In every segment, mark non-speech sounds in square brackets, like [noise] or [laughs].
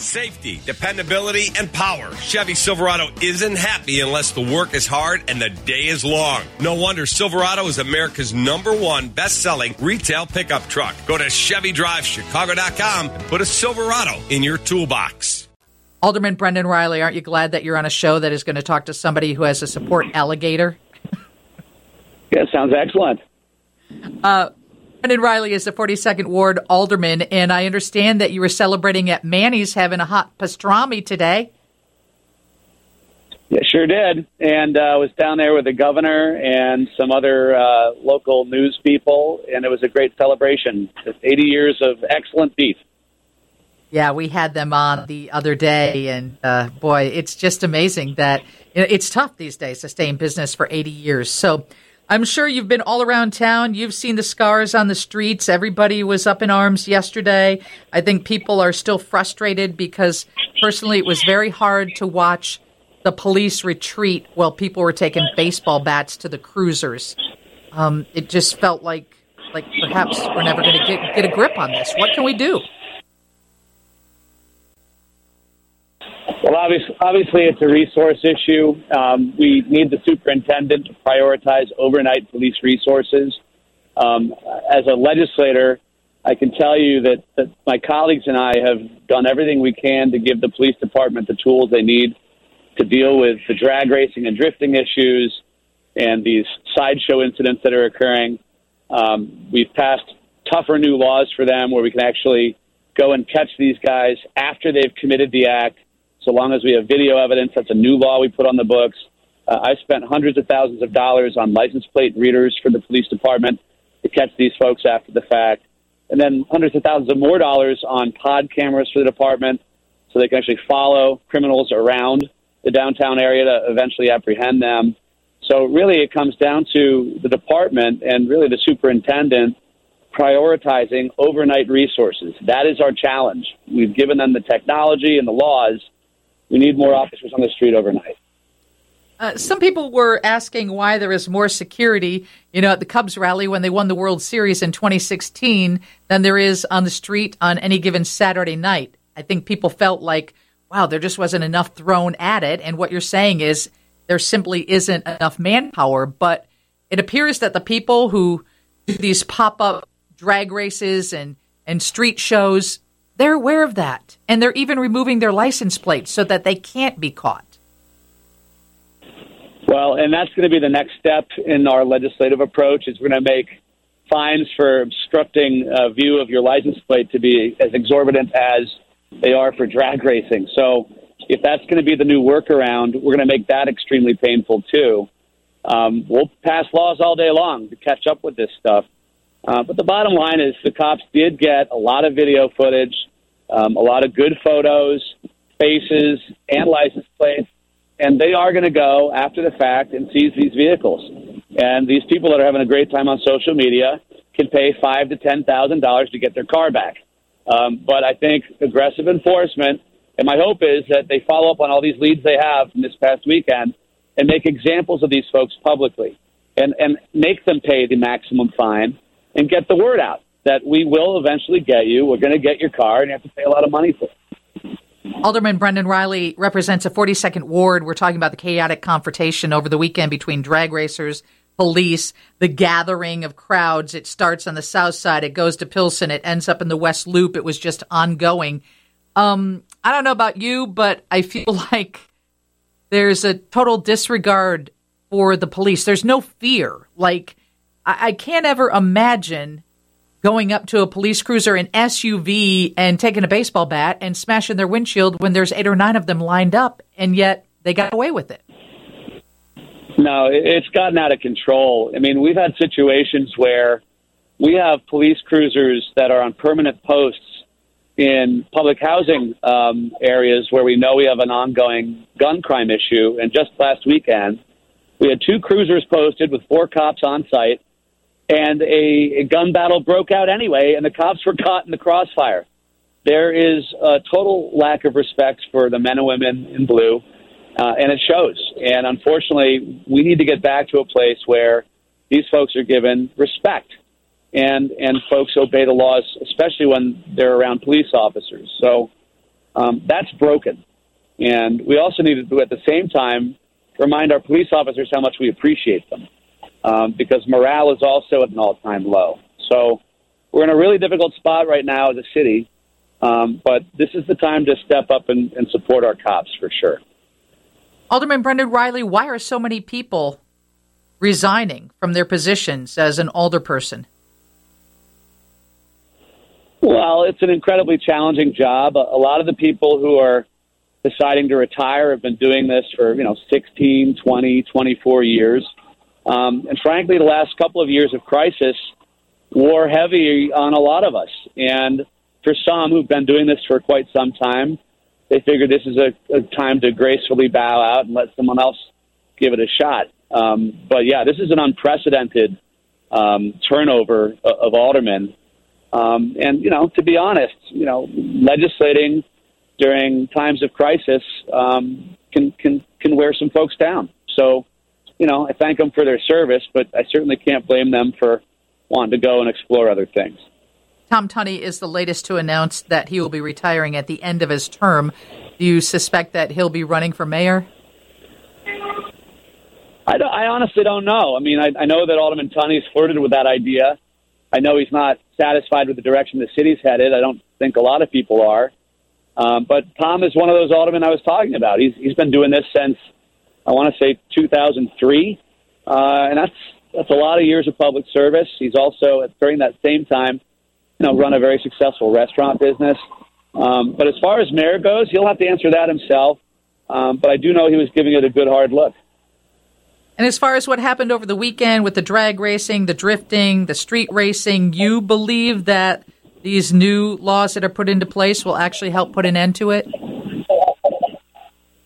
Safety, dependability, and power. Chevy Silverado isn't happy unless the work is hard and the day is long. No wonder Silverado is America's number one best selling retail pickup truck. Go to ChevyDriveChicago.com and put a Silverado in your toolbox. Alderman Brendan Reilly, aren't you glad that you're on a show that is going to talk to somebody who has a support alligator? [laughs] Yeah, sounds excellent. Uh, Brendan Reilly is the 42nd Ward Alderman, and I understand that you were celebrating at Manny's having a hot pastrami today. Yeah, sure did. And I uh, was down there with the governor and some other uh, local news people, and it was a great celebration. It's 80 years of excellent beef. Yeah, we had them on the other day, and uh, boy, it's just amazing that you know, it's tough these days to stay in business for 80 years. So I'm sure you've been all around town. You've seen the scars on the streets. Everybody was up in arms yesterday. I think people are still frustrated because personally it was very hard to watch the police retreat while people were taking baseball bats to the cruisers. Um, it just felt like like perhaps we're never going to get get a grip on this. What can we do? Well, obviously, obviously, it's a resource issue. Um, we need the superintendent to prioritize overnight police resources. Um, as a legislator, I can tell you that, that my colleagues and I have done everything we can to give the police department the tools they need to deal with the drag racing and drifting issues and these sideshow incidents that are occurring. Um, we've passed tougher new laws for them where we can actually go and catch these guys after they've committed the act so long as we have video evidence. That's a new law we put on the books. Uh, I spent hundreds of thousands of dollars on license plate readers for the police department to catch these folks after the fact, and then hundreds of thousands of more dollars on pod cameras for the department so they can actually follow criminals around the downtown area to eventually apprehend them. So really, it comes down to the department and really the superintendent prioritizing overnight resources. That is our challenge. We've given them the technology and the laws we need more officers on the street overnight. Uh, some people were asking why there is more security, you know, at the Cubs rally when they won the World Series in 2016 than there is on the street on any given Saturday night. I think people felt like, wow, there just wasn't enough thrown at it. And what you're saying is there simply isn't enough manpower. But it appears that the people who do these pop up drag races and, and street shows they're aware of that. And they're even removing their license plates so that they can't be caught. Well, and that's going to be the next step in our legislative approach is we're going to make fines for obstructing a view of your license plate to be as exorbitant as they are for drag racing. So if that's going to be the new workaround, we're going to make that extremely painful too. Um, we'll pass laws all day long to catch up with this stuff. Uh, but the bottom line is the cops did get a lot of video footage, um, a lot of good photos, faces, and license plates, and they are going to go after the fact and seize these vehicles. And these people that are having a great time on social media can pay five to ten thousand dollars to get their car back. Um, but I think aggressive enforcement, and my hope is that they follow up on all these leads they have from this past weekend and make examples of these folks publicly and, and make them pay the maximum fine and get the word out that we will eventually get you. We're going to get your car, and you have to pay a lot of money for it. Alderman Brendan Reilly represents a 42nd ward. We're talking about the chaotic confrontation over the weekend between drag racers, police, the gathering of crowds. It starts on the south side, it goes to Pilsen, it ends up in the West Loop. It was just ongoing. Um, I don't know about you, but I feel [laughs] like there's a total disregard for the police. There's no fear. Like I, I can't ever imagine going up to a police cruiser, an SUV, and taking a baseball bat and smashing their windshield when there's eight or nine of them lined up, and yet they got away with it. No, it's gotten out of control. I mean, we've had situations where we have police cruisers that are on permanent posts in public housing um, areas where we know we have an ongoing gun crime issue. And just last weekend, we had two cruisers posted with four cops on site and a, a gun battle broke out anyway, and the cops were [laughs] caught in the crossfire. There is a total lack of respect for the men and women in blue, uh, and it shows. And unfortunately, we need to get back to a place where these folks are given respect, and and folks obey the laws, especially when they're around police officers. So. Um, that's broken. And we also need to, at the same time, remind our police officers how much we appreciate them um, because morale is also at an all time low. So we're in a really difficult spot right now as a city, um, but this is the time to step up and, and support our cops for sure. Alderman Brendan Reilly, why are so many people resigning from their positions as an alderperson? Well, it's an incredibly challenging job. A lot of the people who are deciding to retire have been doing this for, you know, 16, 20, 24 years. Um, and frankly, the last couple of years of crisis wore heavy on a lot of us. And for some who've been doing this for quite some time, they figured this is a, a time to gracefully bow out and let someone else give it a shot. Um, but yeah, this is an unprecedented um, turnover of, of aldermen. Um, and you know, to be honest, you know, legislating during times of crisis um, can can can wear some folks down. So, you know, I thank them for their service, but I certainly can't blame them for wanting to go and explore other things. Tom Tunney is the latest to announce that he will be retiring at the end of his term. Do you suspect that he'll be running for mayor? I, I honestly don't know. I mean, I, I know that Alderman Tunney's flirted with that idea. I know he's not satisfied with the direction the city's headed. I don't think a lot of people are. Um, but Tom is one of those aldermen I was talking about. He's he's been doing this since I want to say 2003, uh, and that's that's a lot of years of public service. He's also during that same time, you know, run a very successful restaurant business. Um, but as far as mayor goes, he'll have to answer that himself. Um, but I do know he was giving it a good hard look. And as far as what happened over the weekend with the drag racing, the drifting, the street racing, you believe that these new laws that are put into place will actually help put an end to it?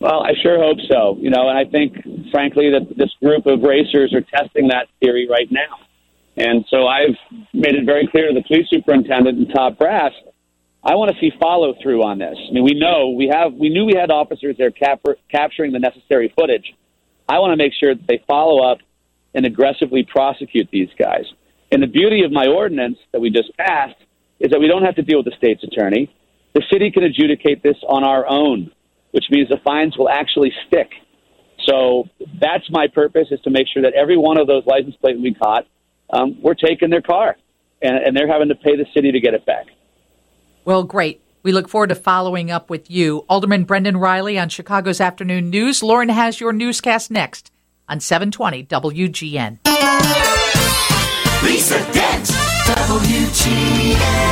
Well, I sure hope so. You know, and I think, frankly, that this group of racers are testing that theory right now. And so I've made it very clear to the police superintendent and top brass, I want to see follow through on this. I mean, we know we have, we knew we had officers there cap- capturing the necessary footage. I want to make sure that they follow up and aggressively prosecute these guys. And the beauty of my ordinance that we just passed is that we don't have to deal with the state's attorney. The city can adjudicate this on our own, which means the fines will actually stick. So that's my purpose is to make sure that every one of those license plates we caught, um, we're taking their car, and, and they're having to pay the city to get it back. Well, great. We look forward to following up with you. Alderman Brendan Reilly on Chicago's Afternoon News. Lauren has your newscast next on 720 WGN. Lisa Dent, WGN.